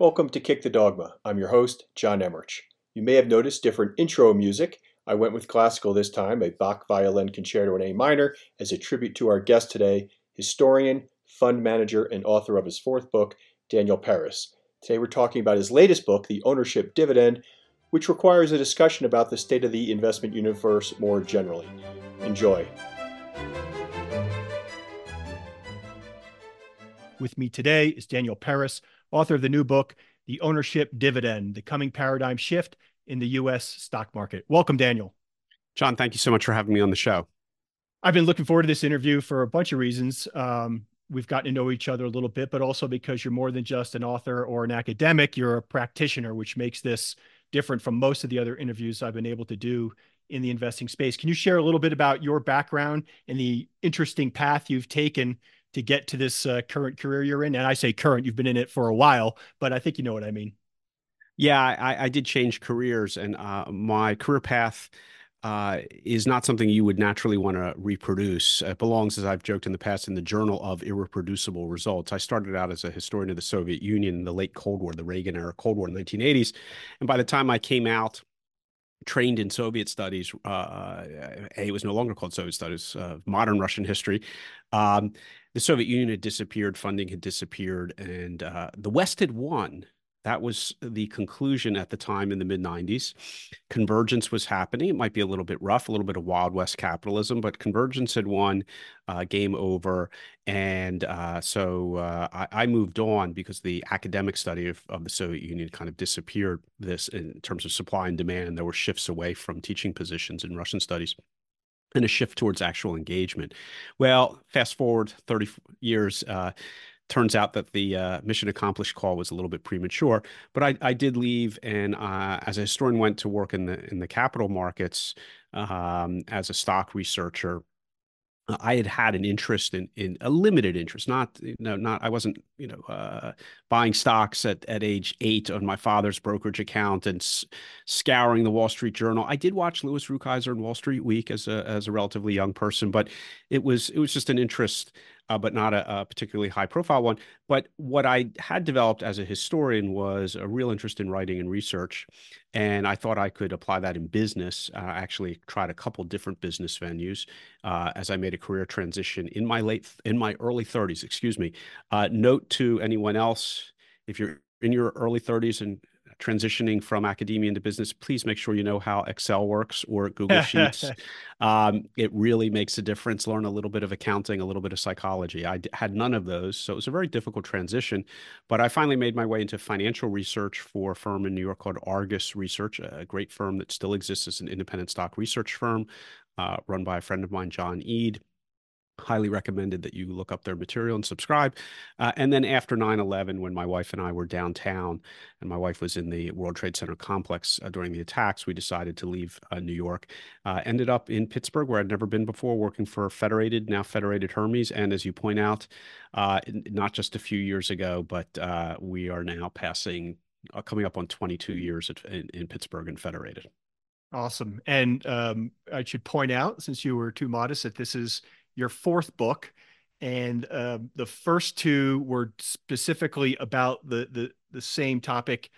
Welcome to Kick the Dogma. I'm your host, John Emmerich. You may have noticed different intro music. I went with classical this time, a Bach violin concerto in A minor, as a tribute to our guest today, historian, fund manager, and author of his fourth book, Daniel Peris. Today we're talking about his latest book, The Ownership Dividend, which requires a discussion about the state of the investment universe more generally. Enjoy. With me today is Daniel Peris author of the new book, The Ownership Dividend The Coming Paradigm Shift in the U.S. Stock Market. Welcome, Daniel. John, thank you so much for having me on the show. I've been looking forward to this interview for a bunch of reasons. Um, we've gotten to know each other a little bit, but also because you're more than just an author or an academic, you're a practitioner, which makes this different from most of the other interviews I've been able to do in the investing space. Can you share a little bit about your background and the interesting path you've taken to get to this uh, current career you're in? And I say current, you've been in it for a while, but I think you know what I mean. Yeah, I, I did change careers, and uh, my career path uh, is not something you would naturally want to reproduce. It belongs, as I've joked in the past, in the Journal of Irreproducible Results. I started out as a historian of the Soviet Union in the late Cold War, the Reagan era Cold War in the 1980s. And by the time I came out, trained in Soviet studies, uh, it was no longer called Soviet studies, uh, modern Russian history. Um, the Soviet Union had disappeared, funding had disappeared, and uh, the West had won. That was the conclusion at the time in the mid 90s. Convergence was happening. It might be a little bit rough, a little bit of Wild West capitalism, but convergence had won, uh, game over. And uh, so uh, I, I, moved on because the academic study of, of the Soviet Union kind of disappeared this in terms of supply and demand. There were shifts away from teaching positions in Russian studies and a shift towards actual engagement. Well, fast forward 30 years, uh, turns out that the uh, mission accomplished call was a little bit premature. But I, I did leave, and uh, as a historian, went to work in the in the capital markets um, as a stock researcher I had had an interest in in a limited interest, not you know, not I wasn't you know uh, buying stocks at at age eight on my father's brokerage account and s- scouring the Wall Street Journal. I did watch Louis Rukeyser and Wall Street Week as a as a relatively young person, but it was it was just an interest uh, but not a, a, particularly high profile one. But what I had developed as a historian was a real interest in writing and research. And I thought I could apply that in business. Uh, actually tried a couple different business venues uh, as I made a career transition in my late, in my early 30s, excuse me. Uh, note to anyone else, if you're in your early 30s and transitioning from academia into business, please make sure you know how Excel works or Google Sheets. um, it really makes a difference. Learn a little bit of accounting, a little bit of psychology. I had none of those, so it was a very difficult transition. But I finally made my way into financial research for a firm in New York called Argus Research, a great firm that still exists as an independent stock research firm uh, run by a friend of mine, John Eade highly recommended that you look up their material and subscribe. Uh, and then after 9 11, when my wife and I were downtown and my wife was in the World Trade Center complex uh, during the attacks, we decided to leave uh, New York. Uh, ended up in Pittsburgh, where I'd never been before, working for Federated, now Federated Hermes. And as you point out, uh, not just a few years ago, but uh, we are now passing, coming up on 22 years at, in, in Pittsburgh and Federated. Awesome. And um, I should point out, since you were too modest, that this is your fourth book, and uh, the first two were specifically about the the the same topic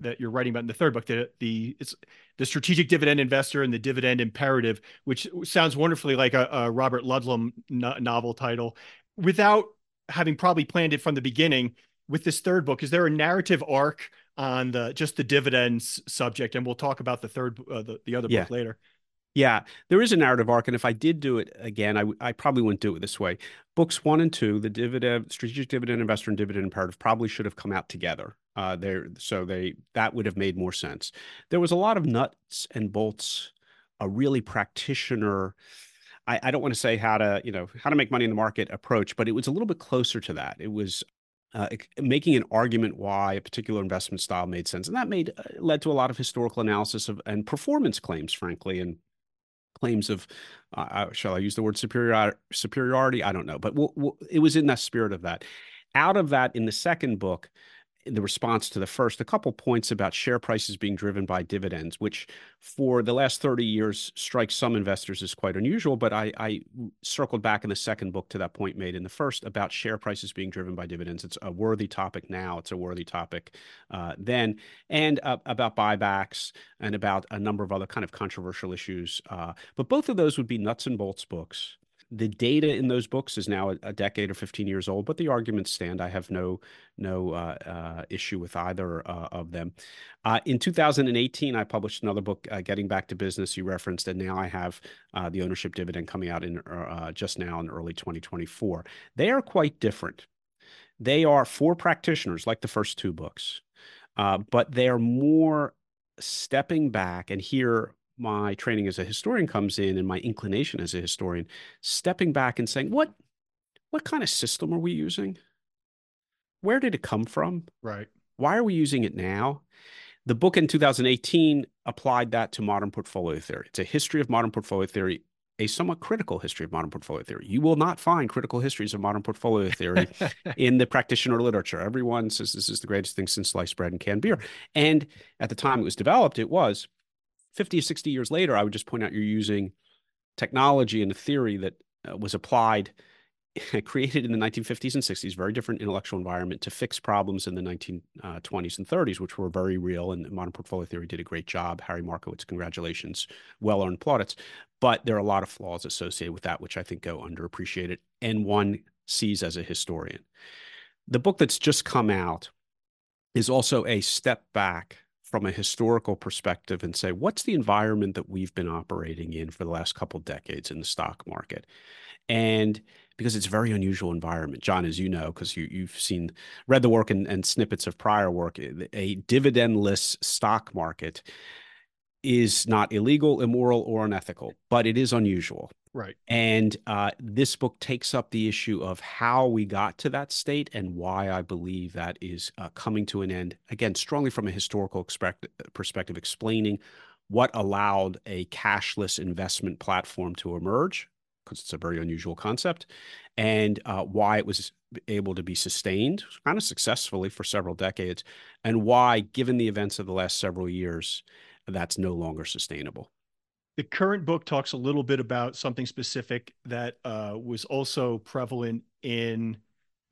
that you're writing about in the third book. The the it's the strategic dividend investor and the dividend imperative, which sounds wonderfully like a, a Robert Ludlum no- novel title. Without having probably planned it from the beginning, with this third book, is there a narrative arc on the just the dividends subject? And we'll talk about the third, uh, the, the other yeah. book later. Yeah, there is a narrative arc, and if I did do it again, I, I probably wouldn't do it this way. Books one and two, the dividend, strategic dividend investor and dividend imperative, probably should have come out together. Uh, there, so they that would have made more sense. There was a lot of nuts and bolts, a really practitioner. I, I don't want to say how to, you know, how to make money in the market approach, but it was a little bit closer to that. It was uh, making an argument why a particular investment style made sense, and that made uh, led to a lot of historical analysis of and performance claims, frankly, and claims of, uh, uh, shall I use the word superior, superiority? I don't know, but it was in that spirit of that. Out of that, in the second book, the response to the first, a couple points about share prices being driven by dividends, which for the last 30 years strikes some investors as quite unusual. But I, I, circled back in the second book to that point made in the first about share prices being driven by dividends. It's a worthy topic now. It's a worthy topic uh, then, and uh, about buybacks and about a number of other kind of controversial issues. Uh, but both of those would be nuts and bolts books the data in those books is now a, decade or 15 years old, but the arguments stand. I have no no uh, uh, issue with either uh, of them. Uh, in 2018, I published another book, uh, Getting Back to Business. You referenced, and now I have uh, the ownership dividend coming out in just now in early 2024. They are quite different. They are for practitioners, like the first two books, but they are more stepping back and here my training as a historian comes in and my inclination as a historian, stepping back and saying, what what kind of system are we using? Where did it come from? Right. Why are we using it now? The book in 2018 applied that to modern portfolio theory. It's a history of modern portfolio theory, a somewhat critical history of modern portfolio theory. You will not find critical histories of modern portfolio theory in the practitioner literature. Everyone says this is the greatest thing since sliced bread and canned beer. And at the time it was developed, it was. 50 or 60 years later, I would just point out you're using technology and a theory that uh, was applied, created in the 1950s and 60s, very different intellectual environment to fix problems in the 1920s uh, and 30s, which were very real. And modern portfolio theory did a great job. Harry Markowitz, congratulations, well earned plaudits. But there are a lot of flaws associated with that, which I think go underappreciated and one sees as a historian. The book that's just come out is also a step back from a historical perspective and say, what's the environment that we've been operating in for the last couple decades in the stock market? And because it's a very unusual environment, John, as you know, because you, you've seen, read the work and, and snippets of prior work, eh, a dividendless stock market is not illegal, immoral, or unethical, but it is unusual. Right. And uh, this book takes up the issue of how we got to that state and why I believe that is uh, coming to an end. Again, strongly from a historical perspective, explaining what allowed a cashless investment platform to emerge, because it's a very unusual concept, and uh, why it was able to be sustained kind of successfully for several decades, and why, given the events of the last several years, that's no longer sustainable. The current book talks a little bit about something specific that uh, was also prevalent in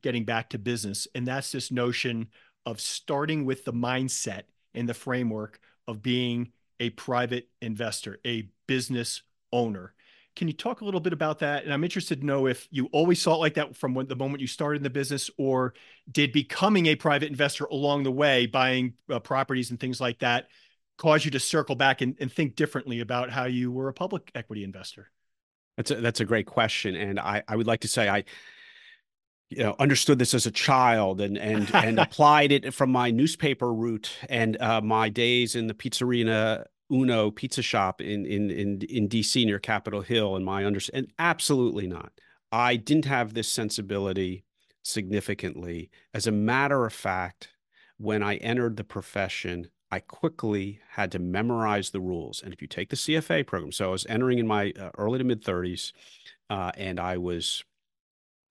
getting back to business, and that's this notion of starting with the mindset and the framework of being a private investor, a business owner. Can you talk a little bit about that? And I'm interested to know if you always saw it like that from when, the moment you started in the business, or did becoming a private investor along the way, buying uh, properties and things like that, cause you to circle back and, and think differently about how you were a public equity investor? That's a, that's a great question, and I I would like to say I you know understood this as a child and and and applied it from my newspaper route and uh, my days in the pizzeria Uno pizza shop in in in in DC near Capitol Hill and my understand absolutely not. I didn't have this sensibility significantly. As a matter of fact, when I entered the profession, I quickly had to memorize the rules. And if you take the CFA program, so I was entering in my uh, early to mid 30s, uh, and I was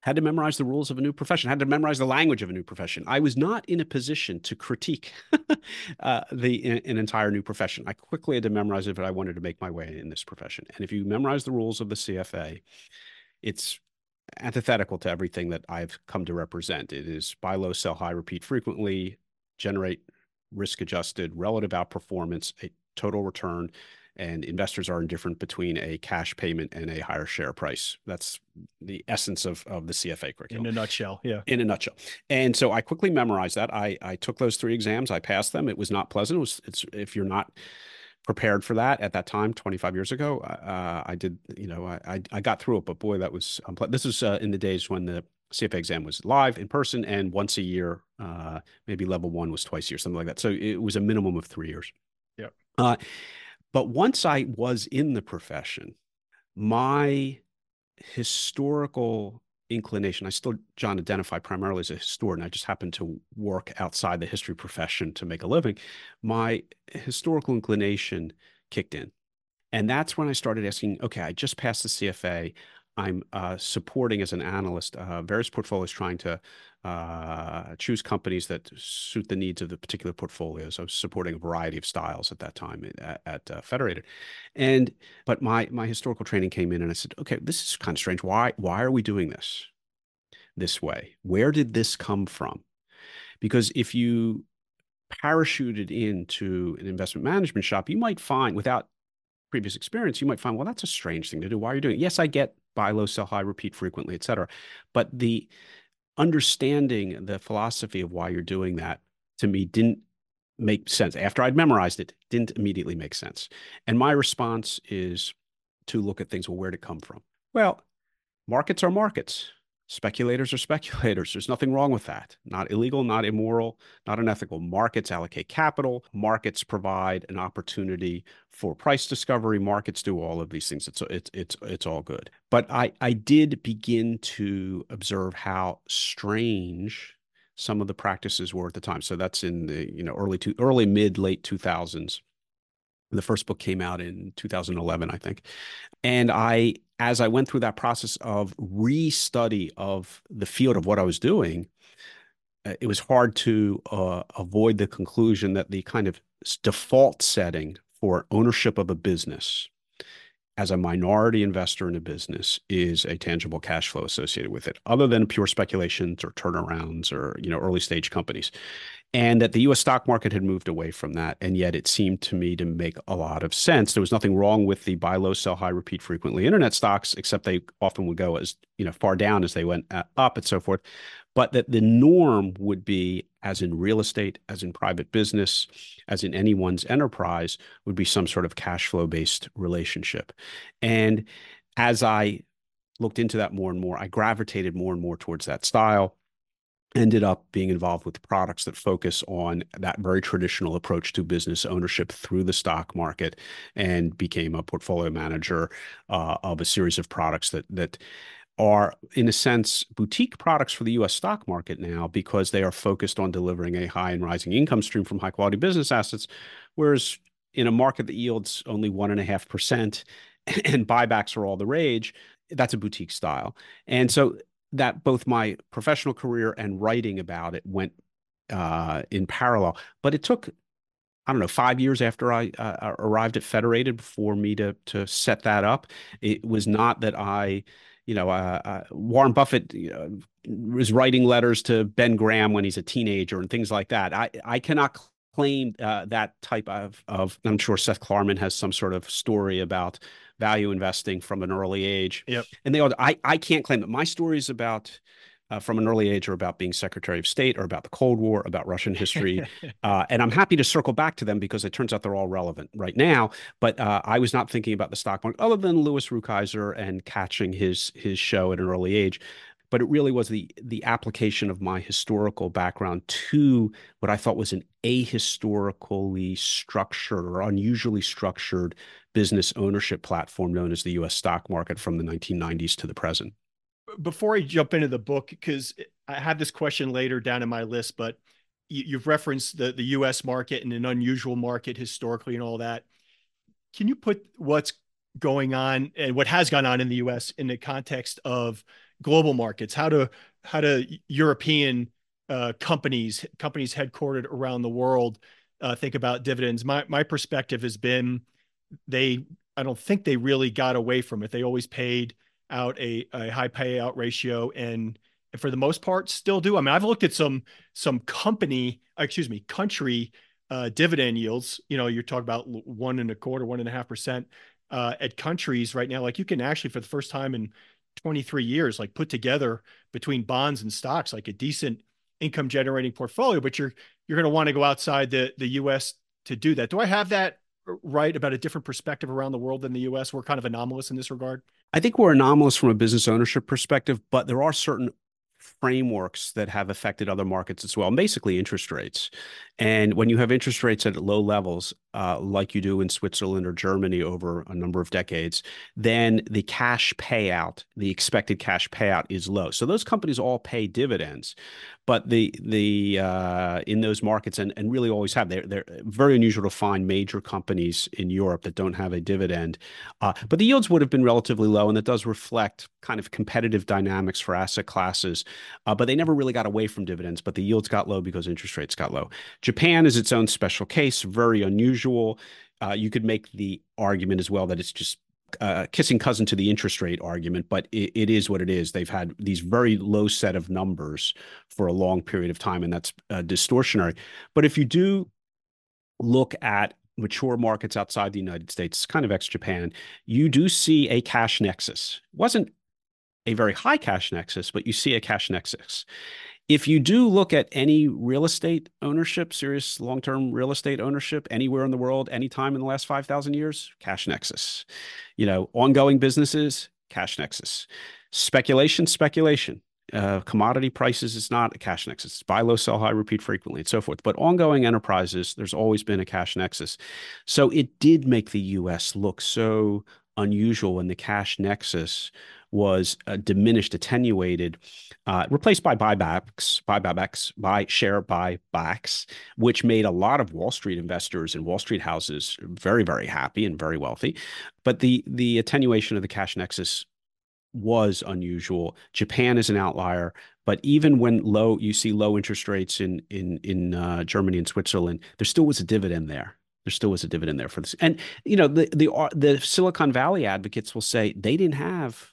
had to memorize the rules of a new profession, had to memorize the language of a new profession. I was not in a position to critique uh, the an entire new profession. I quickly had to memorize it if I wanted to make my way in this profession. And if you memorize the rules of the CFA, it's antithetical to everything that I've come to represent. It is buy low, sell high, repeat frequently, generate risk adjusted relative outperformance, a total return, and investors are indifferent between a cash payment and a higher share price. That's the essence of, of the CFA curriculum. In a nutshell, yeah. In a nutshell. And so I quickly memorized that. I, I took those three exams. I passed them. It was not pleasant. It was, it's, if you're not prepared for that at that time, 25 years ago, uh, I did, you know, I, I got through it, but boy, that was, unple- this was uh, in the days when the CFA exam was live in person and once a year. Uh, maybe level one was twice a year, something like that. So it was a minimum of three years. Yeah. Uh, but once I was in the profession, my historical inclination, I still, John, identify primarily as a historian. I just happen to work outside the history profession to make a living. My historical inclination kicked in. And that's when I started asking, okay, I just passed the CFA. I'm uh, supporting as an analyst uh, various portfolios trying to uh, choose companies that suit the needs of the particular portfolios. I was supporting a variety of styles at that time at, at uh, Federated, and but my my historical training came in, and I said, okay, this is kind of strange. Why why are we doing this this way? Where did this come from? Because if you parachuted into an investment management shop, you might find without previous experience, you might find, well, that's a strange thing to do. Why are you doing it? Yes, I get buy low, sell high, repeat frequently, et cetera. But the understanding the philosophy of why you're doing that to me didn't make sense. After I'd memorized it, didn't immediately make sense. And my response is to look at things, well, where'd it come from? Well, markets are markets. Speculators are speculators. There's nothing wrong with that. Not illegal, not immoral, not unethical. Markets allocate capital. Markets provide an opportunity for price discovery. Markets do all of these things. It's it's it's it's all good. But I I did begin to observe how strange some of the practices were at the time. So that's in the you know early to early mid late 2000s. The first book came out in 2011, I think. And I, as I went through that process of restudy of the field of what I was doing, uh, it was hard to uh, avoid the conclusion that the kind of default setting for ownership of a business as a minority investor in a business is a tangible cash flow associated with it other than pure speculations or turnarounds or you know early stage companies and that the US stock market had moved away from that. And yet it seemed to me to make a lot of sense. There was nothing wrong with the buy low, sell high, repeat frequently internet stocks, except they often would go as, you know, far down as they went uh, up and so forth. But that the norm would be, as in real estate, as in private business, as in anyone's enterprise, would be some sort of cash flow based relationship. And as I looked into that more and more, I gravitated more and more towards that style ended up being involved with products that focus on that very traditional approach to business ownership through the stock market and became a portfolio manager uh, of a series of products that that are in a sense boutique products for the US stock market now because they are focused on delivering a high and rising income stream from high quality business assets whereas in a market that yields only one and buybacks are all the rage that's a boutique style and so that both my professional career and writing about it went uh, in parallel. But it took, I don't know, five years after I uh, arrived at Federated for me to to set that up. It was not that I, you know, uh, uh Warren Buffett was writing letters to Ben Graham when he's a teenager and things like that. I I cannot claim uh, that type of of. I'm sure Seth Klarman has some sort of story about value investing from an early age. Yep. And they all, I, I can't claim that my story is about uh, from an early age are about being Secretary of State or about the Cold War, about Russian history. uh, and I'm happy to circle back to them because it turns out they're all relevant right now. But uh, I was not thinking about the stock market other than Louis Rukeyser and catching his his show at an early age but it really was the the application of my historical background to what I thought was an ahistorically structured or unusually structured business ownership platform known as the US stock market from the 1990s to the present. Before I jump into the book, because I have this question later down in my list, but you, have referenced the, the US market and an unusual market historically and all that. Can you put what's going on and what has gone on in the US in the context of global markets? How do how do European uh, companies companies headquartered around the world uh, think about dividends? My my perspective has been they I don't think they really got away from it. They always paid out a, a high payout ratio and, for the most part still do. I mean, I've looked at some some company, excuse me, country uh, dividend yields. You know, you're talking about one and a quarter, one and a half percent uh, at countries right now. Like you can actually, for the first time in 23 years, like put together between bonds and stocks, like a decent income generating portfolio. But you're you're going to want to go outside the the U.S. to do that. Do I have that right about a different perspective around the world than the US? We're kind of anomalous in this regard. I think we're anomalous from a business ownership perspective, but there are certain frameworks that have affected other markets as well, basically interest rates. And when you have interest rates at low levels, uh, like you do in Switzerland or Germany over a number of decades, then the cash payout, the expected cash payout is low. So those companies all pay dividends, but the the uh, in those markets and and really always have they're they're very unusual to find major companies in Europe that don't have a dividend, uh, but the yields would have been relatively low, and that does reflect kind of competitive dynamics for asset classes. Uh, but they never really got away from dividends, but the yields got low because interest rates got low. Japan is its own special case, very unusual. Uh, you could make the argument as well that it's just uh, kissing cousin to the interest rate argument, but it, it is what it is. They've had these very low set of numbers for a long period of time, and that's uh, distortionary. But if you do look at mature markets outside the United States, kind of ex Japan, you do see a cash nexus. It wasn't a very high cash nexus, but you see a cash nexus. If you do look at any real estate ownership, serious long term real estate ownership anywhere in the world, anytime in the last 5,000 years, cash nexus. You know, ongoing businesses, cash nexus. Speculation, speculation. Uh, commodity prices is not a cash nexus. It's buy low, sell high, repeat frequently, and so forth. But ongoing enterprises, there's always been a cash nexus. So it did make the US look so unusual when the cash nexus was uh, diminished, attenuated, uh, replaced by buybacks, buybacks, by share buybacks, which made a lot of Wall Street investors and Wall Street houses very, very happy and very wealthy. But the the attenuation of the cash nexus was unusual. Japan is an outlier, but even when low, you see low interest rates in in in uh, Germany and Switzerland, there still was a dividend there there still was a dividend there for this. And you know, the the the Silicon Valley advocates will say they didn't have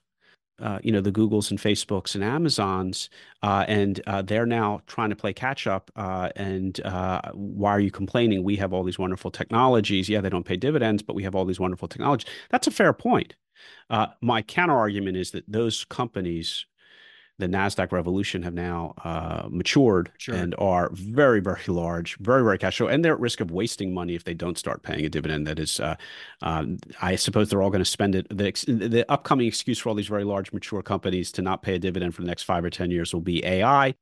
uh, you know the Googles and Facebooks and Amazons, uh, and uh, they're now trying to play catch up. Uh, and uh, why are you complaining? We have all these wonderful technologies. Yeah, they don't pay dividends, but we have all these wonderful technologies. That's a fair point. Uh, my counter argument is that those companies the Nasdaq Revolution have now uh, matured sure. and are very, very large, very, very cash flow, and they're at risk of wasting money if they don't start paying a dividend. That is, uh, um, I suppose they're all going to spend it. The, the upcoming excuse for all these very large, mature companies to not pay a dividend for the next five or ten years will be AI.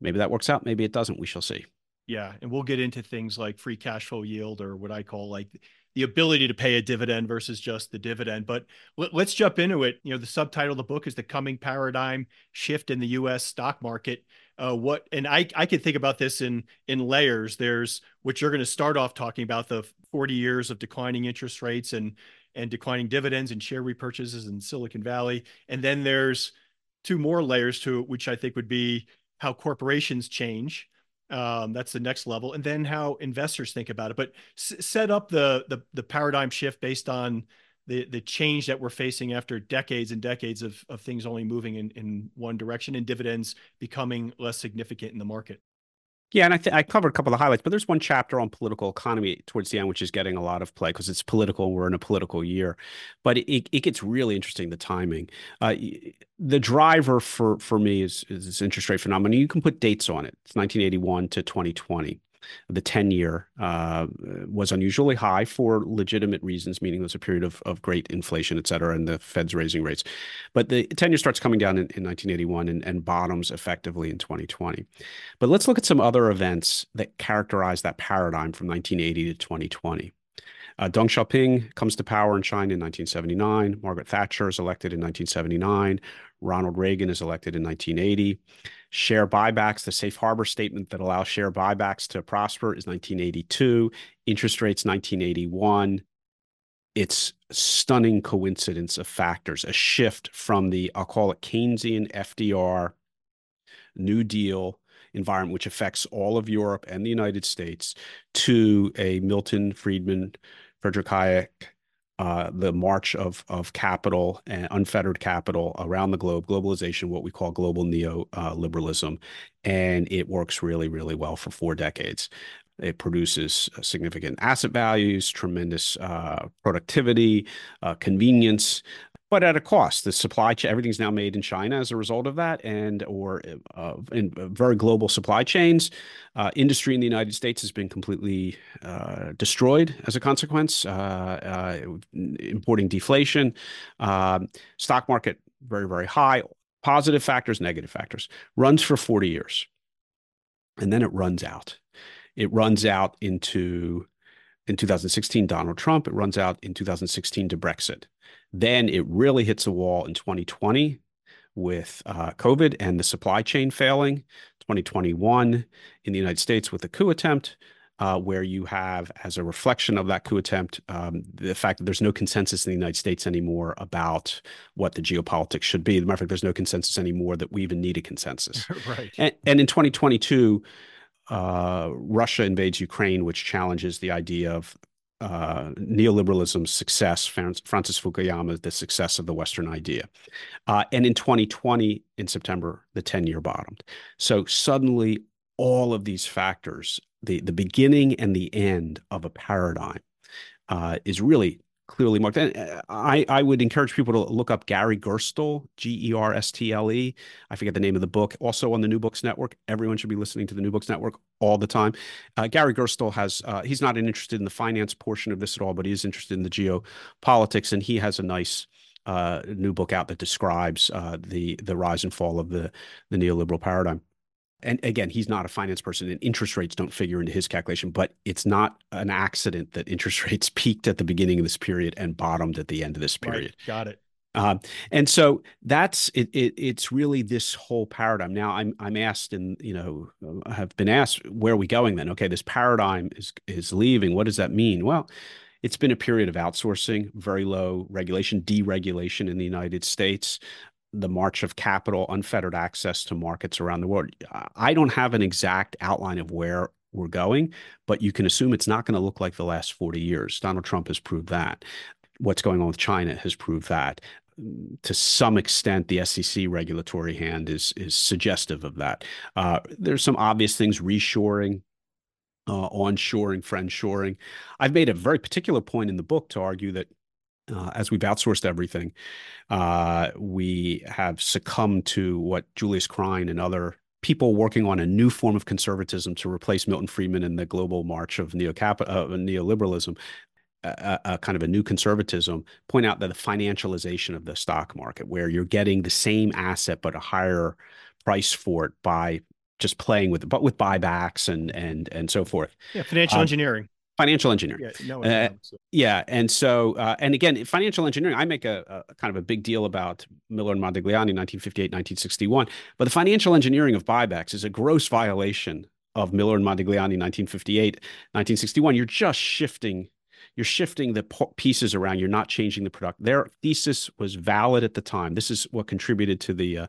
Maybe that works out. Maybe it doesn't. We shall see. Yeah, and we'll get into things like free cash flow yield or what I call like the ability to pay a dividend versus just the dividend. But let, us jump into it. You know, the subtitle of the book is "The Coming Paradigm Shift in the U.S. Stock Market." Uh, what and I I can think about this in in layers. There's what you're going to start off talking about the 40 years of declining interest rates and and declining dividends and share repurchases in Silicon Valley, and then there's two more layers to it, which I think would be how corporations change um, that's the next level, and then how investors think about it. But s- set up the, the the paradigm shift based on the the change that we're facing after decades and decades of of things only moving in in one direction and dividends becoming less significant in the market. Yeah, and I th- I covered a couple of the highlights, but there's one chapter on political economy towards the end, which is getting a lot of play because it's political we're in a political year. But it, it gets really interesting the timing. Uh, the driver for for me is, is this interest rate phenomenon. You can put dates on it. It's 1981 to 2020 the 10 year uh, was unusually high for legitimate reasons, meaning there's a period of, of great inflation, et cetera, and the Fed's raising rates. But the 10 year starts coming down in, in 1981 and, and bottoms effectively in 2020. But let's look at some other events that characterize that paradigm from 1980 to 2020. Uh, Deng Xiaoping comes to power in China in 1979. Margaret Thatcher is elected in 1979. Ronald Reagan is elected in 1980. Share buybacks, the safe harbor statement that allows share buybacks to prosper is 1982. Interest rates 1981. It's stunning coincidence of factors, a shift from the, I'll call it Keynesian FDR New Deal environment, which affects all of Europe and the United States, to a Milton Friedman, Frederick Hayek, uh, the march of of capital and unfettered capital around the globe, globalization, what we call global neoliberalism, uh, and it works really, really well for four decades. It produces significant asset values, tremendous uh, productivity, uh, convenience, but at a cost. The supply chain, everything's now made in China as a result of that, and or uh, in very global supply chains. Uh, industry in the United States has been completely uh, destroyed as a consequence. Uh, uh, importing deflation, um, stock market very very high. positive factors, negative factors, runs for 40 years. And then it runs out. It runs out into in 2016, Donald Trump. It runs out in 2016 to Brexit. Then it really hits a wall in 2020 with uh, COVID and the supply chain failing. 2021 in the United States with the coup attempt uh, where you have, as a reflection of that coup attempt, um, the fact that there's no consensus in the United States anymore about what the geopolitics should be. As a matter of fact, there's no consensus anymore that we even need a consensus. right. And, and in 2022, uh, Russia invades Ukraine, which challenges the idea of uh, neoliberalism's success, Francis Fukuyama, the success of the Western idea. Uh, and in 2020, in September, the 10 year bottomed. So suddenly, all of these factors the the beginning and the end of a paradigm uh, is really clearly marked. And uh, I, I would encourage people to look up Gary Gerstle, G E R S T L E. I forget the name of the book. Also on the New Books Network. Everyone should be listening to the New Books Network all the time. Uh, Gary Gerstle has, uh, he's not interested in the finance portion of this at all, but he is interested in the geopolitics. And he has a nice uh, new book out that describes uh, the the rise and fall of the, the neoliberal paradigm and again, he's not a finance person, and interest rates don't figure into his calculation. But it's not an accident that interest rates peaked at the beginning of this period and bottomed at the end of this period. Right. Got it. Um, and so that's it, it, It's really this whole paradigm. Now I'm I'm asked, and you know, I have been asked, where are we going then? Okay, this paradigm is is leaving. What does that mean? Well, it's been a period of outsourcing, very low regulation, deregulation in the United States the march of capital, unfettered access to markets around the world. I don't have an exact outline of where we're going, but you can assume it's not going to look like the last 40 years. Donald Trump has proved that. What's going on with China has proved that. To some extent, the SEC regulatory hand is is suggestive of that. Uh, there's some obvious things: reshoring, uh, onshoring, friendshoring. I've made a very particular point in the book to argue that uh, as we've outsourced everything, uh, we have succumbed to what Julius Krein and other people working on a new form of conservatism to replace Milton Friedman in the global march of neocap- uh, neoliberalism. A, kind of a new conservatism point out that the financialization of the stock market, where you're getting the same asset but a higher price for it by just playing with but with buybacks and and and so forth. Yeah, financial um, engineering financial engineering. Yeah, no, uh, yeah, and so uh, and again, financial engineering. I make a, a, kind of a big deal about Miller and Modigliani, 1958, 1961. But the financial engineering of buybacks is a gross violation of Miller and Modigliani, 1958, 1961. You're just shifting. You're shifting the pieces around. You're not changing the product. Their thesis was valid at the time. This is what contributed to the uh,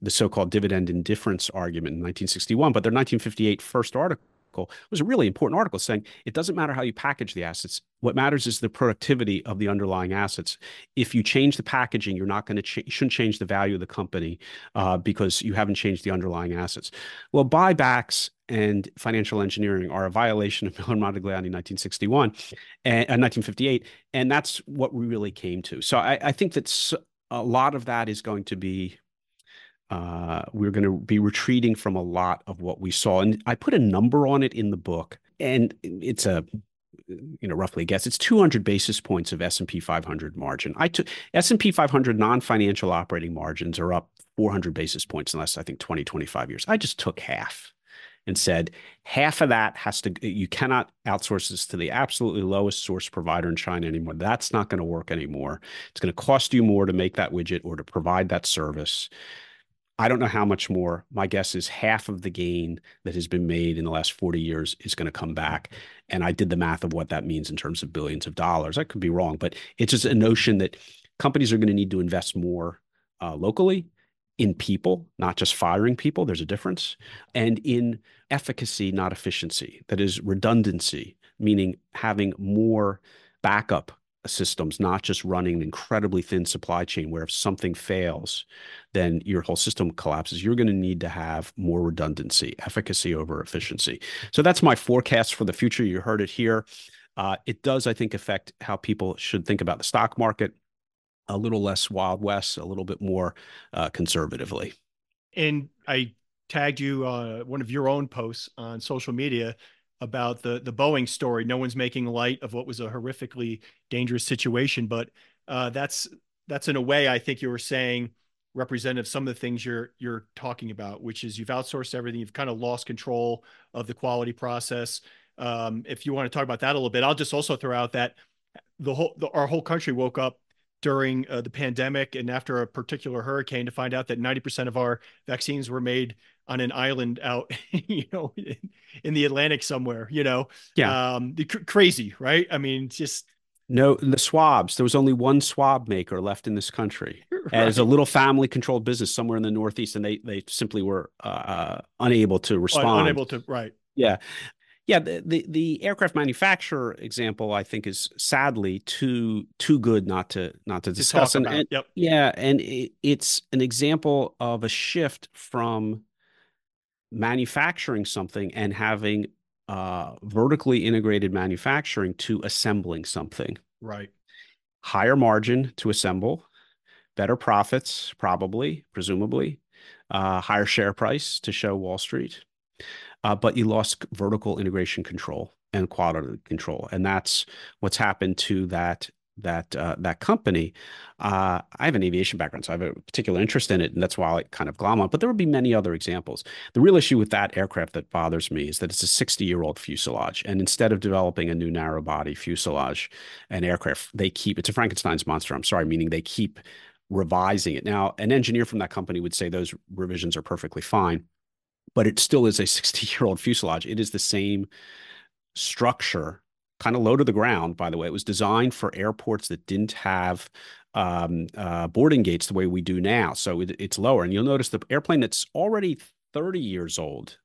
the so-called dividend indifference argument in 1961. But their 1958 first article article was a really important article saying it doesn't matter how you package the assets. What matters is the productivity of the underlying assets. If you change the packaging, you're not going to ch- shouldn't change the value of the company uh, because you haven't changed the underlying assets. Well, buybacks and financial engineering are a violation of Miller Modigliani 1961 and uh, 1958, and that's what we really came to. So I, I think that a lot of that is going to be uh, we're going to be retreating from a lot of what we saw. And I put a number on it in the book, and it's a you know roughly guess it's 200 basis points of S&P 500 margin. I took S&P 500 non-financial operating margins are up 400 basis points in last I think 20 25 years. I just took half and said half of that has to you cannot outsource this to the absolutely lowest source provider in China anymore. That's not going to work anymore. It's going to cost you more to make that widget or to provide that service. I don't know how much more. My guess is half of the gain that has been made in the last 40 years is going to come back. And I did the math of what that means in terms of billions of dollars. I could be wrong, but it's just a notion that companies are going to need to invest more uh, locally in people, not just firing people. There's a difference. And in efficacy, not efficiency. That is redundancy, meaning having more backup systems, not just running an incredibly thin supply chain where if something fails, then your whole system collapses. You're going to need to have more redundancy, efficacy over efficiency. So that's my forecast for the future. You heard it here. Uh, it does, I think, affect how people should think about the stock market. A little less Wild West, a little bit more uh, conservatively. And I tagged you uh, one of your own posts on social media about the the Boeing story. No one's making light of what was a horrifically dangerous situation, but uh, that's that's in a way I think you were saying representative some of the things you're you're talking about, which is you've outsourced everything, you've kind of lost control of the quality process. Um, if you want to talk about that a little bit, I'll just also throw out that the whole the, our whole country woke up during uh, the pandemic and after a particular hurricane to find out that 90% of our vaccines were made on an island out you know in, in the atlantic somewhere you know? Yeah. Um crazy right? I mean just no the swabs. There was only one swab maker left in this country. Right. as a little family controlled business somewhere in the northeast and they they simply were uh, uh unable to respond. unable to right. Yeah. Yeah, the, the, the aircraft manufacturer example I think is sadly too too good not to not to, to discuss. And, and, yep. Yeah, and it, it's an example of a shift from manufacturing something and having uh, vertically integrated manufacturing to assembling something. Right. Higher margin to assemble, better profits, probably, presumably, uh, higher share price to show Wall Street uh, but you lost vertical integration control and quality control, and that's what's happened to that that uh, that company. Uh, I have an aviation background, so I have a particular interest in it, and that's why I kind of glom on. But there would be many other examples. The real issue with that aircraft that bothers me is that it's a 60 year old fuselage, and instead of developing a new narrow body fuselage and aircraft, they keep it's a Frankenstein's monster. I'm sorry, meaning they keep revising it. Now, an engineer from that company would say those revisions are perfectly fine but it still is a 60 year old fuselage. It is the same structure, kind of low to the ground, by the way. It was designed for airports that didn't have um, uh, boarding gates the way we do now. So it, it's lower. And you'll notice the airplane that's already 30 years old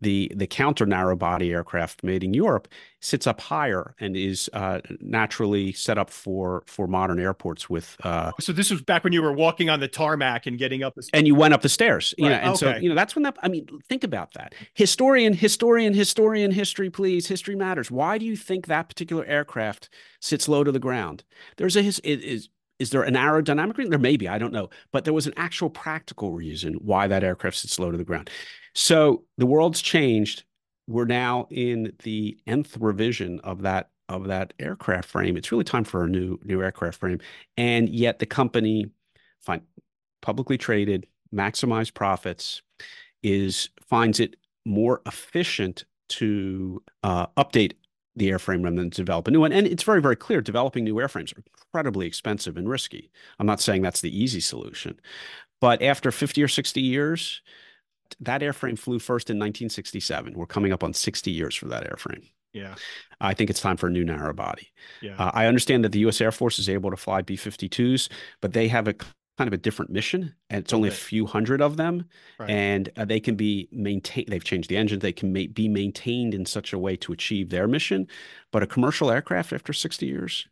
the the counter narrow body aircraft made in Europe sits up higher and is uh, naturally set up for for modern airports with. Uh, so this was back when you were walking on the tarmac and getting up the stairs. and you went up the stairs. Right. You know, and okay. so you know that's when that. I mean, think about that. Historian, historian, historian, history, please. History matters. Why do you think that particular aircraft sits low to the ground? There's a his it is is there an aerodynamic reason? There may be, I don't know. But there was an actual practical reason why that aircraft sits low to the ground. So the world's changed. We're now in the nth revision of that of that aircraft frame. It's really time for a new new aircraft frame. And yet the company, publicly traded, maximize profits, is finds it more efficient to uh, update the airframe rather than develop a new one. And it's very, very clear developing new airframes are incredibly expensive and risky. I'm not saying that's the easy solution. But after 50 or 60 years, that airframe flew first in 1967. We're coming up on 60 years for that airframe. Yeah. I think it's time for a new narrow body. Yeah. Uh, I understand that the U.S. Air Force is able to fly B 52s, but they have a kind of a different mission and it's only okay. a few hundred of them right. and uh, they can be maintained they've changed the engines they can ma- be maintained in such a way to achieve their mission but a commercial aircraft after 60 years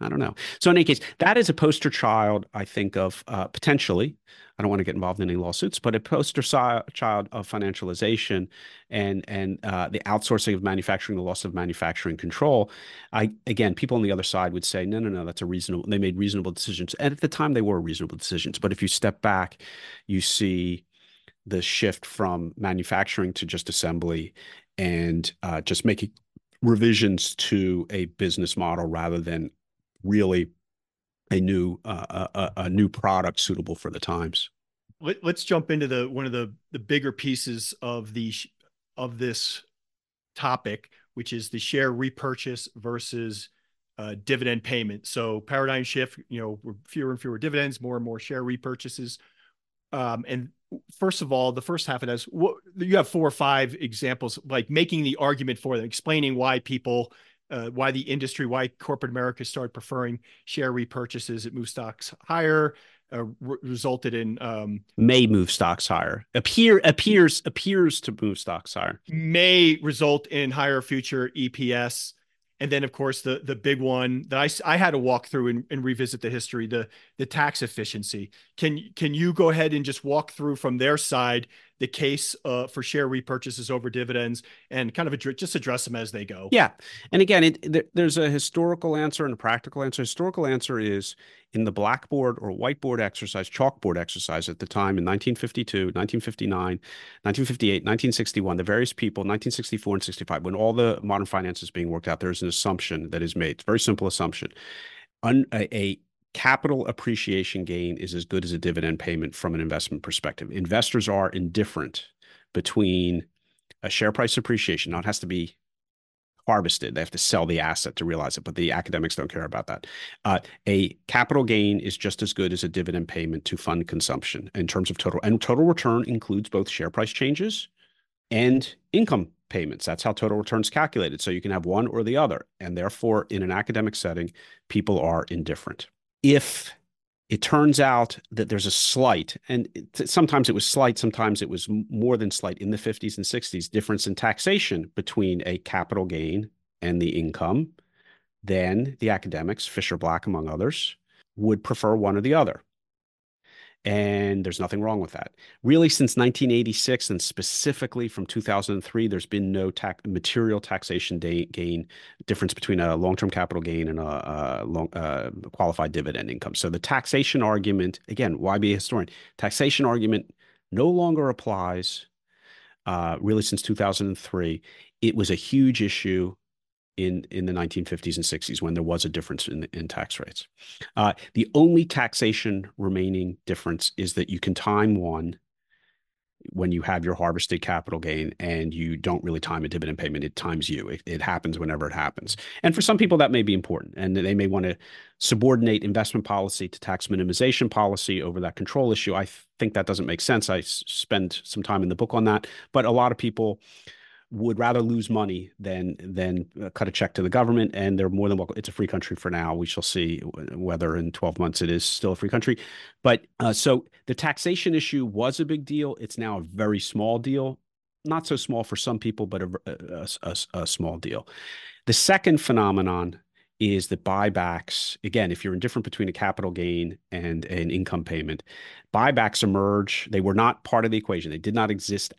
I don't know. So in any case, that is a poster child, I think, of uh, potentially. I don't want to get involved in any lawsuits, but a poster si- child of financialization and and uh, the outsourcing of manufacturing, the loss of manufacturing control. I again, people on the other side would say, no, no, no, that's a reasonable. They made reasonable decisions, and at the time, they were reasonable decisions. But if you step back, you see the shift from manufacturing to just assembly, and uh, just making revisions to a business model rather than really a new uh, a, a, new product suitable for the times. Let, us jump into the one of the the bigger pieces of the of this topic, which is the share repurchase versus uh, dividend payment. So paradigm shift. You know, fewer and fewer dividends, more and more share repurchases. Um, and first of all, the first half of this, what, you have four or five examples, like making the argument for them, explaining why people uh, why the industry, why corporate America started preferring share repurchases. It moved stocks higher, uh, re- resulted in um, may move stocks higher. Appear appears appears to move stocks higher. May result in higher future EPS. And then, of course, the the big one that I, I had to walk through and, and revisit the history the the tax efficiency. Can can you go ahead and just walk through from their side the case uh, for share repurchases over dividends and kind of just address them as they go. Yeah. And again, it, there, there's a historical answer and a practical answer. Historical answer is in the blackboard or whiteboard exercise, chalkboard exercise at the time in 1952, 1959, 1958, 1961, the various people, 1964 and 65, when all the modern finance is being worked out, there's an assumption that is made. It's a very simple assumption. Un, a, a capital appreciation gain is as good as a dividend payment from an investment perspective. Investors are indifferent between a share price appreciation. Now it has to be harvested. They have to sell the asset to realize it, but the academics don't care about that. Uh, a capital gain is just as good as a dividend payment to fund consumption in terms of total. And total return includes both share price changes and income payments. That's how total return is calculated. So you can have one or the other. And therefore, in an academic setting, people are indifferent. If it turns out that there's a slight, and it, sometimes it was slight, sometimes it was more than slight in the 50s and 60s, difference in taxation between a capital gain and the income, then the academics, Fischer Black among others, would prefer one or the other and there's nothing wrong with that. Really, since 1986 and specifically from 2003, there's been no tax, material taxation gain difference between a long-term capital gain and a, a long, uh, qualified dividend income. So the taxation argument, again, why be a historian? Taxation argument no longer applies. Uh, really, since 2003, it was a huge issue in in the 1950s and 60s when there was a difference in in tax rates. Uh, the only taxation remaining difference is that you can time one when you have your harvested capital gain and you don't really time a dividend payment. It times you. It, it happens whenever it happens. And for some people that may be important and they may want to subordinate investment policy to tax minimization policy over that control issue. I think that doesn't make sense. I spend some time in the book on that. But a lot of people would rather lose money than than uh, cut a check to the government and they're more than welcome it's a free country for now. We shall see whether in 12 months it is still a free country. But uh, so the taxation issue was a big deal. It's now a very small deal. Not so small for some people but a, a, a, a small deal. The second phenomenon is that buybacks again if you're indifferent between a capital gain and an income payment buybacks emerge. They were not part of the equation. They did not exist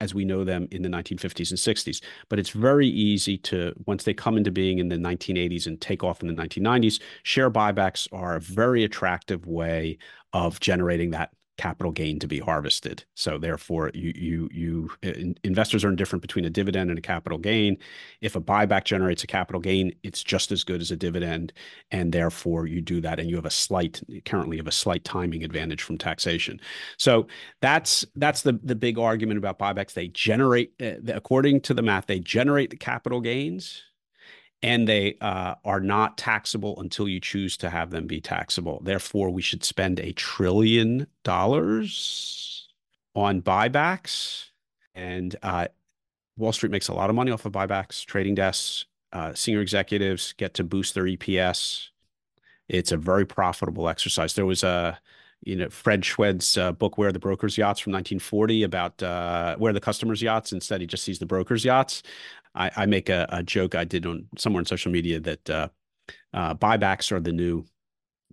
as we know them in the 1950s and 60s. But it's very easy to, once they come into being in the 1980s and take off in the 1990s, share buybacks are a very attractive way of generating that capital gain to be harvested. So therefore, you you you in, investors are indifferent between a dividend and a capital gain. If a buyback generates a capital gain, it's just as good as a dividend, and therefore you do that, and you have a slight currently have a slight timing advantage from taxation. So that's that's the the big argument about buybacks. They generate, uh, according to the math, they generate the capital gains and they uh, are not taxable until you choose to have them be taxable. Therefore, we should spend a trillion dollars on buybacks. And uh, Wall Street makes a lot of money off of buybacks. Trading desks, uh, senior executives get to boost their EPS. It's a very profitable exercise. There was a you know Fred Schwed's uh, book "Where the Brokers Yachts" from 1940 about uh, where the customers' yachts. Instead, he just sees the brokers' yachts. I, I make a, a, joke I did on somewhere on social media that uh, uh, buybacks are the new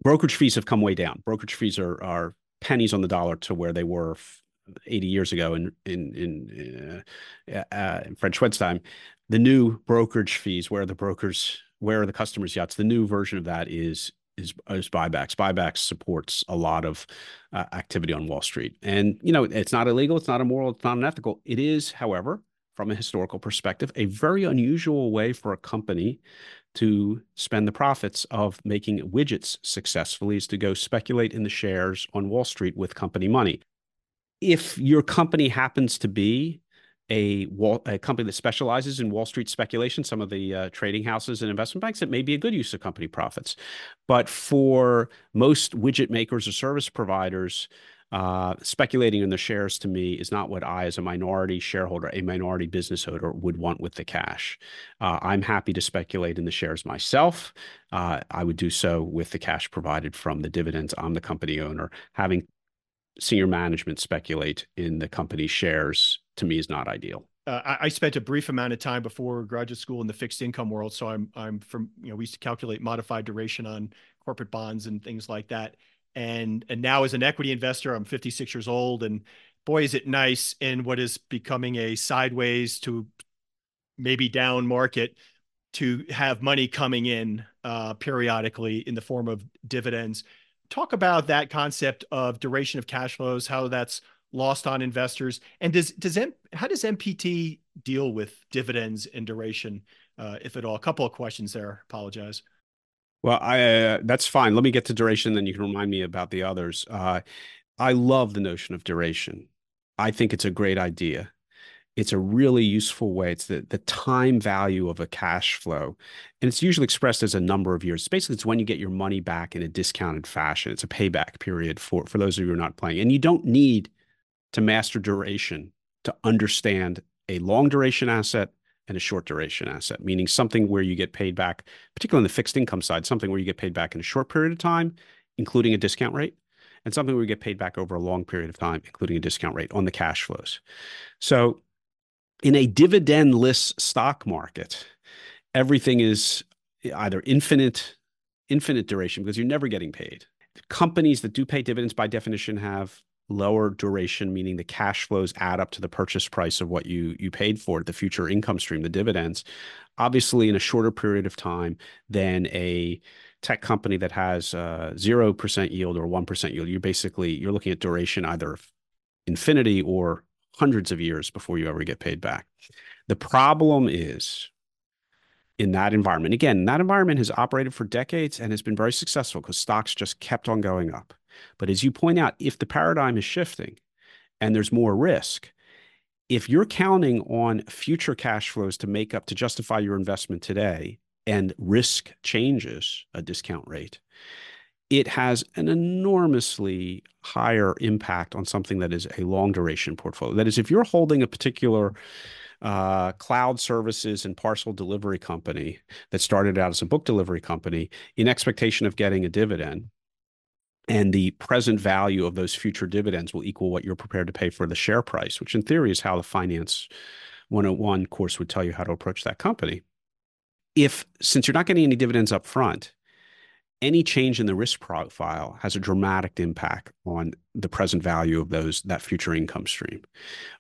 brokerage fees have come way down. Brokerage fees are are pennies on the dollar to where they were 80 years ago in in in, uh, uh, in Fred Schwed's time. The new brokerage fees, where the brokers, where are the customers' yachts? The new version of that is is, is buybacks. Buybacks supports a lot of uh, activity on Wall Street, and you know it's not illegal, it's not immoral, it's not unethical. It is, however, from a historical perspective, a very unusual way for a company to spend the profits of making widgets successfully is to go speculate in the shares on Wall Street with company money. If your company happens to be a, wall, a company that specializes in Wall Street speculation, some of the uh, trading houses and investment banks, it may be a good use of company profits. But for most widget makers or service providers, uh, speculating in the shares to me is not what I, as a minority shareholder, a minority business owner, would want with the cash. Uh, I'm happy to speculate in the shares myself. Uh, I would do so with the cash provided from the dividends. I'm the company owner. Having senior management speculate in the company shares to me is not ideal. Uh, I, I, spent a brief amount of time before graduate school in the fixed income world, so I'm I'm from you know we used to calculate modified duration on corporate bonds and things like that and and now as an equity investor i'm 56 years old and boy is it nice in what is becoming a sideways to maybe down market to have money coming in uh, periodically in the form of dividends talk about that concept of duration of cash flows how that's lost on investors and does does M, how does mpt deal with dividends and duration uh, if at all a couple of questions there apologize Well, I uh, that's fine. Let me get to duration, then you can remind me about the others. Uh, I love the notion of duration. I think it's a great idea. It's a really useful way. It's the, the time value of a cash flow. And it's usually expressed as a number of years. Basically, it's when you get your money back in a discounted fashion. It's a payback period for, for those of you who are not playing. And you don't need to master duration to understand a long duration asset and a short duration asset, meaning something where you get paid back, particularly on the fixed income side, something where you get paid back in a short period of time, including a discount rate, and something where you get paid back over a long period of time, including a discount rate on the cash flows. So in a dividendless stock market, everything is either infinite, infinite duration because you're never getting paid. Companies that do pay dividends by definition have lower duration, meaning the cash flows add up to the purchase price of what you you paid for it, the future income stream, the dividends. Obviously, in a shorter period of time than a tech company that has zero uh, percent yield or one percent yield. You're basically you're looking at duration either infinity or hundreds of years before you ever get paid back. The problem is in that environment. Again, that environment has operated for decades and has been very successful because stocks just kept on going up. But as you point out, if the paradigm is shifting and there's more risk, if you're counting on future cash flows to make up to justify your investment today and risk changes a discount rate, it has an enormously higher impact on something that is a long duration portfolio. That is, if you're holding a particular uh, cloud services and parcel delivery company that started out as a book delivery company in expectation of getting a dividend, and the present value of those future dividends will equal what you're prepared to pay for the share price, which in theory is how the finance 101 course would tell you how to approach that company. If since you're not getting any dividends up front, any change in the risk profile has a dramatic impact on the present value of those that future income stream.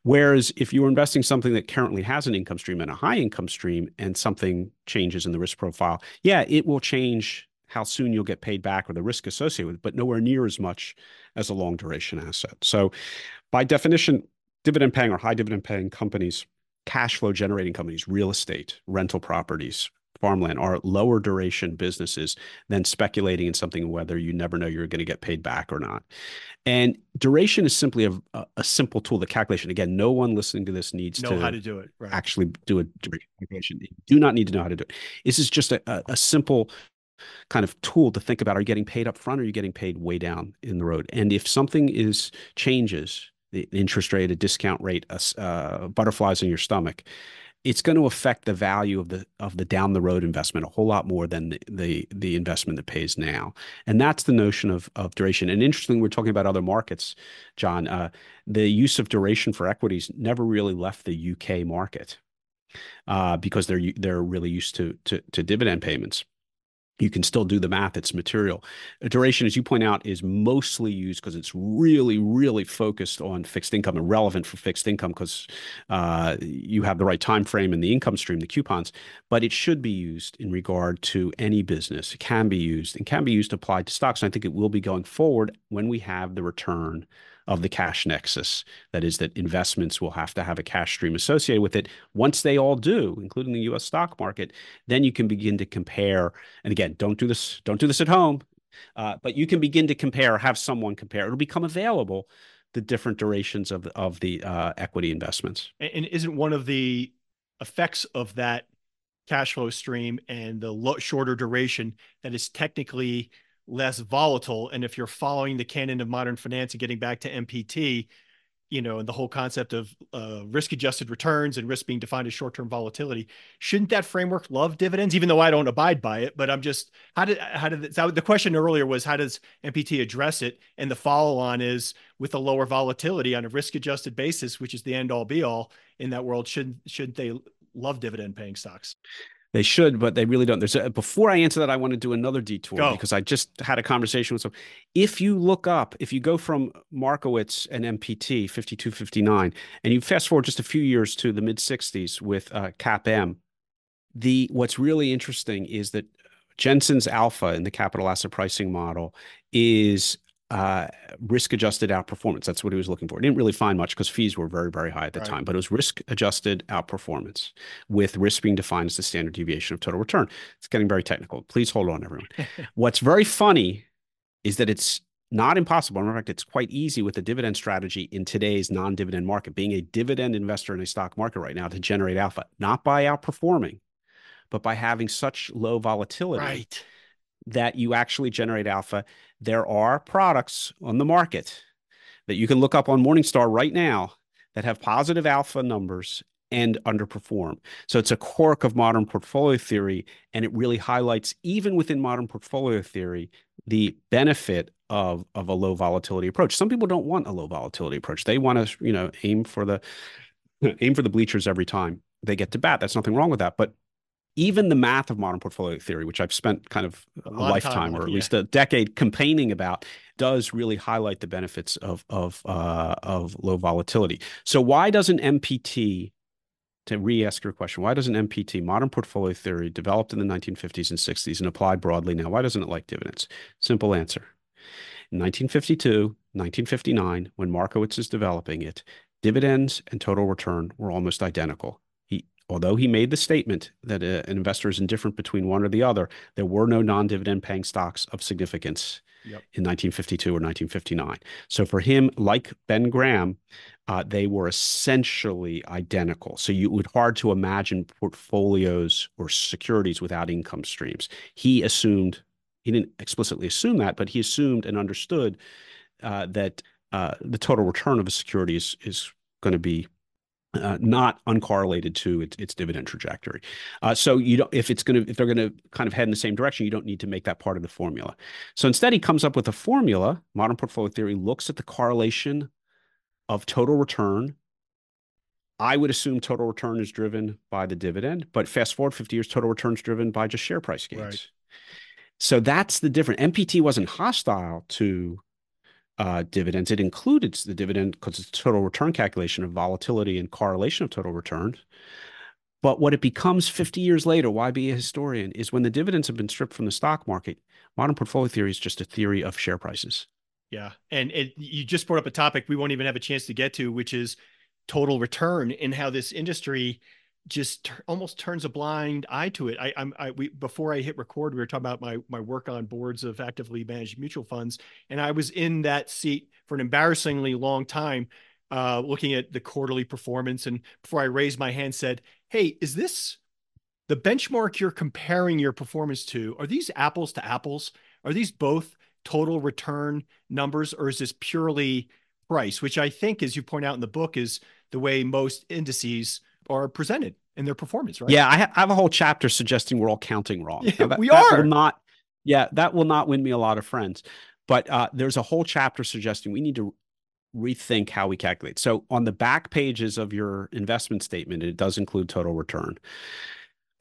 Whereas if you're investing something that currently has an income stream and a high income stream and something changes in the risk profile, yeah, it will change how soon you'll get paid back or the risk associated with it, but nowhere near as much as a long duration asset. So by definition, dividend paying or high dividend paying companies, cash flow generating companies, real estate, rental properties, farmland are lower duration businesses than speculating in something whether you never know you're going to get paid back or not. And duration is simply a, a simple tool, the calculation. Again, no one listening to this needs to know to how to do it. Right. Actually, do a calculation. You do not need to know how to do it. This is just a, a, a simple kind of tool to think about. Are you getting paid up front or are you getting paid way down in the road? And if something is changes, the interest rate, a discount rate, uh, butterflies in your stomach, it's going to affect the value of the of the down the road investment a whole lot more than the, the the, investment that pays now. And that's the notion of of duration. And interestingly we're talking about other markets john uh, the use of duration for equities never really left the uk market uh, because they're they're really used to, to to dividend payments you can still do the math it's material. Duration as you point out is mostly used because it's really really focused on fixed income and relevant for fixed income because uh, you have the right time frame and the income stream the coupons but it should be used in regard to any business. It can be used and can be used applied to stocks and i think it will be going forward when we have the return of the cash nexus. That is, that investments will have to have a cash stream associated with it. Once they all do, including the U.S. stock market, then you can begin to compare. And again, don't do this. Don't do this at home. Uh, but you can begin to compare. Have someone compare. It'll become available. The different durations of of the uh, equity investments. And isn't one of the effects of that cash flow stream and the lo- shorter duration that is technically less volatile. And if you're following the canon of modern finance and getting back to MPT, you know, and the whole concept of uh, risk adjusted returns and risk being defined as short term volatility, shouldn't that framework love dividends? Even though I don't abide by it, but I'm just how did how did the question earlier was how does MPT address it? And the follow on is with a lower volatility on a risk adjusted basis, which is the end all be all in that world. shouldn't, shouldn't they love dividend paying stocks? They should, but they really don't. There's a, before I answer that, I want to do another detour go. because I just had a conversation with someone. If you look up, if you go from Markowitz and MPT 5259, and you fast forward just a few years to the mid 60s with uh, CAPM, the what's really interesting is that Jensen's alpha in the capital asset pricing model is uh, risk adjusted outperformance. That's what he was looking for. He didn't really find much because fees were very, very high at the right. time, but it was risk adjusted outperformance with risk being defined as the standard deviation of total return. It's getting very technical. Please hold on, everyone. What's very funny is that it's not impossible. In fact, it's quite easy with a dividend strategy in today's non dividend market, being a dividend investor in a stock market right now to generate alpha, not by outperforming, but by having such low volatility. Right that you actually generate alpha. There are products on the market that you can look up on Morningstar right now that have positive alpha numbers and underperform. So it's a quirk of modern portfolio theory, and it really highlights, even within modern portfolio theory, the benefit of of a low volatility approach. Some people don't want a low volatility approach. They want to, you know, aim for the aim for the bleachers every time they get to bat. That's nothing wrong with that. But even the math of modern portfolio theory, which I've spent kind of a, a lifetime or at yeah. least a decade campaigning about, does really highlight the benefits of of uh, of low volatility. So why doesn't MPT to re-ask your question, why doesn't MPT, modern portfolio theory, developed in the 1950s and 60s and applied broadly now, why doesn't it like dividends? Simple answer. In 1952, 1959, when Markowitz is developing it, dividends and total return were almost identical although he made the statement that uh, an investor is indifferent between one or the other, there were no non-dividend paying stocks of significance yep. in 1952 or 1959. So for him, like Ben Graham, uh, they were essentially identical. So you would hard to imagine portfolios or securities without income streams. He assumed he didn't explicitly assume that, but he assumed and understood uh, that uh, the total return of a security is, is going to be uh, not uncorrelated to its, its dividend trajectory. Uh, so you don't, if it's going to, if they're going to kind of head in the same direction, you don't need to make that part of the formula. So instead, he comes up with a formula. Modern portfolio theory looks at the correlation of total return. I would assume total return is driven by the dividend, but fast forward 50 years, total return is driven by just share price gains. Right. So that's the difference. MPT wasn't hostile to uh, dividends. It included the dividend because it's total return calculation of volatility and correlation of total returns. But what it becomes 50 years later, why be a historian, is when the dividends have been stripped from the stock market, modern portfolio theory is just a theory of share prices. Yeah. And it, you just brought up a topic we won't even have a chance to get to, which is total return and how this industry just almost turns a blind eye to it. I, I'm I, we before I hit record, we were talking about my my work on boards of actively managed mutual funds, and I was in that seat for an embarrassingly long time, uh, looking at the quarterly performance. And before I raised my hand, said, "Hey, is this the benchmark you're comparing your performance to? Are these apples to apples? Are these both total return numbers, or is this purely price?" Which I think, as you point out in the book, is the way most indices are presented in their performance, right? Yeah, I, ha- I have a whole chapter suggesting we're all counting wrong. Yeah, that, we are not. Yeah, that will not win me a lot of friends. But uh, there's a whole chapter suggesting we need to rethink how we calculate. So on the back pages of your investment statement, it does include total return.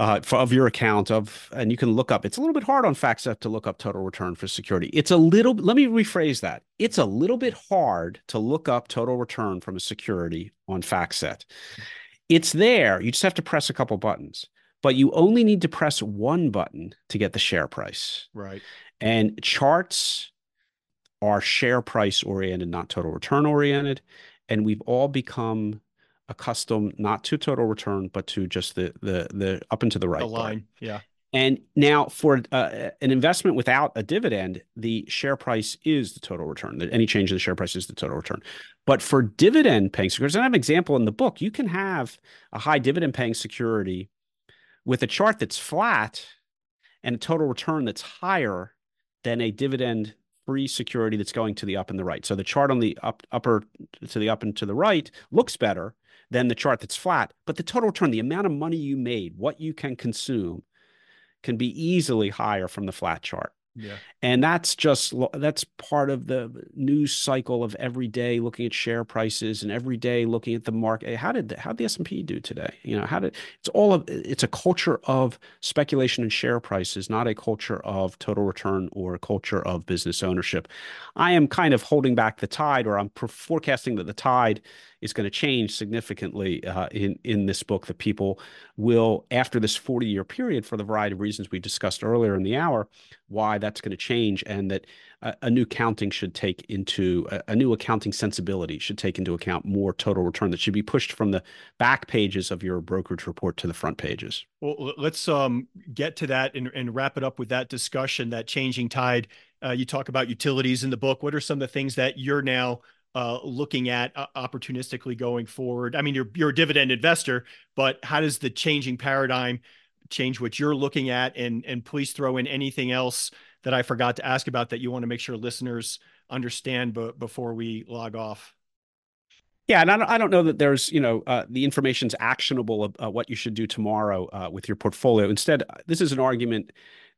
Uh, for, of your account of, and you can look up. It's a little bit hard on FactSet to look up total return for security. It's a little. Let me rephrase that. It's a little bit hard to look up total return from a security on FactSet. It's there. You just have to press a couple buttons, but you only need to press one button to get the share price. Right. And charts are share price oriented, not total return oriented. And we've all become accustomed not to total return, but to just the the the up and to the right the line. Yeah. And now, for uh, an investment without a dividend, the share price is the total return. Any change in the share price is the total return. But for dividend paying securities, and I have an example in the book, you can have a high dividend paying security with a chart that's flat and a total return that's higher than a dividend free security that's going to the up and the right. So the chart on the up upper to the up and to the right looks better than the chart that's flat, but the total return, the amount of money you made, what you can consume can be easily higher from the flat chart. Yeah. And that's just that's part of the news cycle of every day looking at share prices and every day looking at the market. How did the, how did the S&P do today? You know, how did it's all of it's a culture of speculation and share prices, not a culture of total return or a culture of business ownership. I am kind of holding back the tide or I'm forecasting that the tide is going to change significantly uh, in in this book. That people will, after this 40 year period, for the variety of reasons we discussed earlier in the hour, why that's going to change, and that a, a, new accounting should take into a, a, new accounting sensibility should take into account more total return that should be pushed from the back pages of your brokerage report to the front pages. Well, let's um, get to that and, and wrap it up with that discussion, that changing tide. Uh, you talk about utilities in the book. What are some of the things that you're now uh, looking at uh, opportunistically going forward? I mean, you're you're a dividend investor, but how does the changing paradigm change what you're looking at? And and please throw in anything else that I forgot to ask about that you want to make sure listeners understand b- before we log off. Yeah, and I don't, I don't know that there's, you know, uh, the information's actionable of uh, what you should do tomorrow uh, with your portfolio. Instead, this is an argument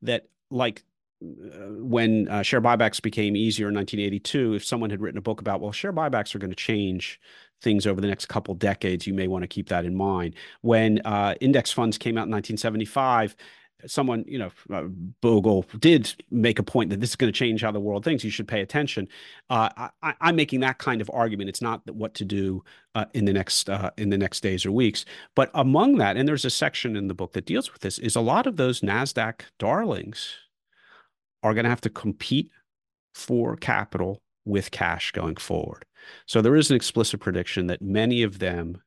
that, like when uh, share buybacks became easier in 1982, if someone had written a book about, well, share buybacks are going to change things over the next couple decades, you may want to keep that in mind. When uh, index funds came out in 1975, someone, you know, uh, Bogle did make a point that this is going to change how the world thinks. You should pay attention. Uh, I, am making that kind of argument. It's not what to do uh, in the next uh, in the next days or weeks. But among that, and there's a section in the book that deals with this, is a lot of those Nasdaq darlings are going to have to compete for capital with cash going forward. So there is an explicit prediction that many of them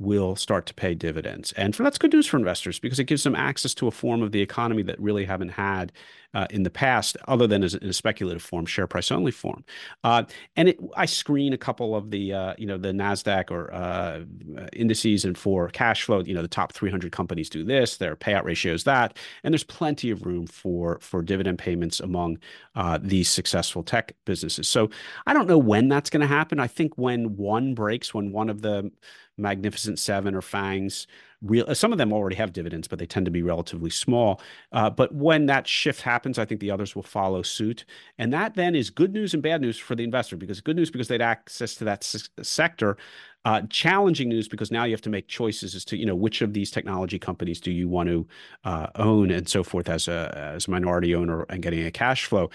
will start to pay dividends. And for that's good news for investors because it gives them access to a form of the economy that really haven't had uh, in the past, other than as in a speculative form, share price only form. Uh, and it, I screen a couple of the uh, you know the Nasdaq or uh, indices, and for cash flow, you know the top 300 companies do this, their payout ratio is that, and there's plenty of room for for dividend payments among uh, these successful tech businesses. So I don't know when that's going to happen. I think when one breaks, when one of the Magnificent Seven or FAANGs. Real, some of them already have dividends, but they tend to be relatively small. Uh, but when that shift happens, I think the others will follow suit, and that then is good news and bad news for the investor. Because good news because they'd access to that sector, uh, challenging news because now you have to make choices as to you know which of these technology companies do you want to uh, own and so forth as a as a minority owner and getting a cash flow.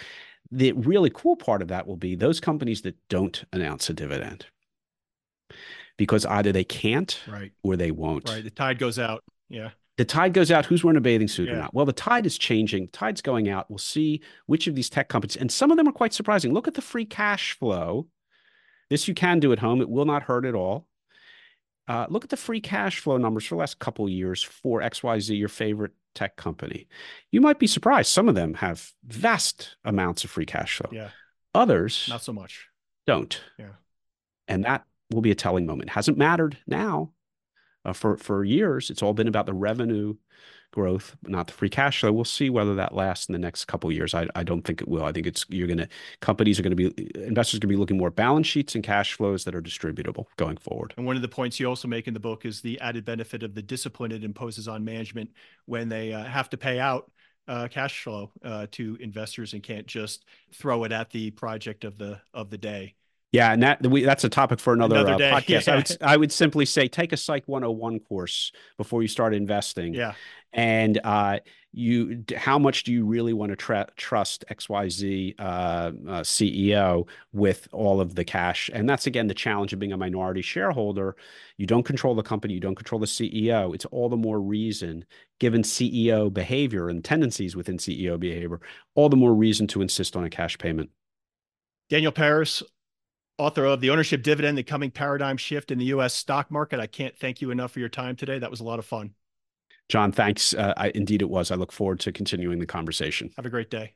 The really cool part of that will be those companies that don't announce a dividend because either they can't right. or they won't. Right. The tide goes out. Yeah. The tide goes out. Who's wearing a bathing suit yeah. or not? Well, the tide is changing. The tide's going out. We'll see which of these tech companies, and some of them are quite surprising. Look at the free cash flow. This you can do at home. It will not hurt at all. Uh, look at the free cash flow numbers for the last couple years for XYZ, your favorite tech company. You might be surprised. Some of them have vast amounts of free cash flow. Yeah. Others, not so much. Don't. Yeah. And that will be a telling moment. Hasn't mattered now uh, for for years. It's all been about the revenue growth, not the free cash flow. We'll see whether that lasts in the next couple years. I, I don't think it will. I think it's you're going to companies are going to be investors are going to be looking more balance sheets and cash flows that are distributable going forward. And one of the points you also make in the book is the added benefit of the discipline it imposes on management when they uh, have to pay out uh, cash flow uh, to investors and can't just throw it at the project of the of the day. Yeah, and that we, that's a topic for another, another uh, podcast. Yeah. I would I would simply say take a Psych 101 course before you start investing. Yeah. And uh, you, how much do you really want to tra- trust XYZ uh, uh, CEO with all of the cash? And that's again the challenge of being a minority shareholder. You don't control the company, you don't control the CEO. It's all the more reason, given CEO behavior and tendencies within CEO behavior, all the more reason to insist on a cash payment. Daniel Peris, author of The Ownership Dividend, The Coming Paradigm Shift in the U.S. Stock Market. I can't thank you enough for your time today. That was a lot of fun. John, thanks. Uh, I, indeed, it was. I look forward to continuing the conversation. Have a great day.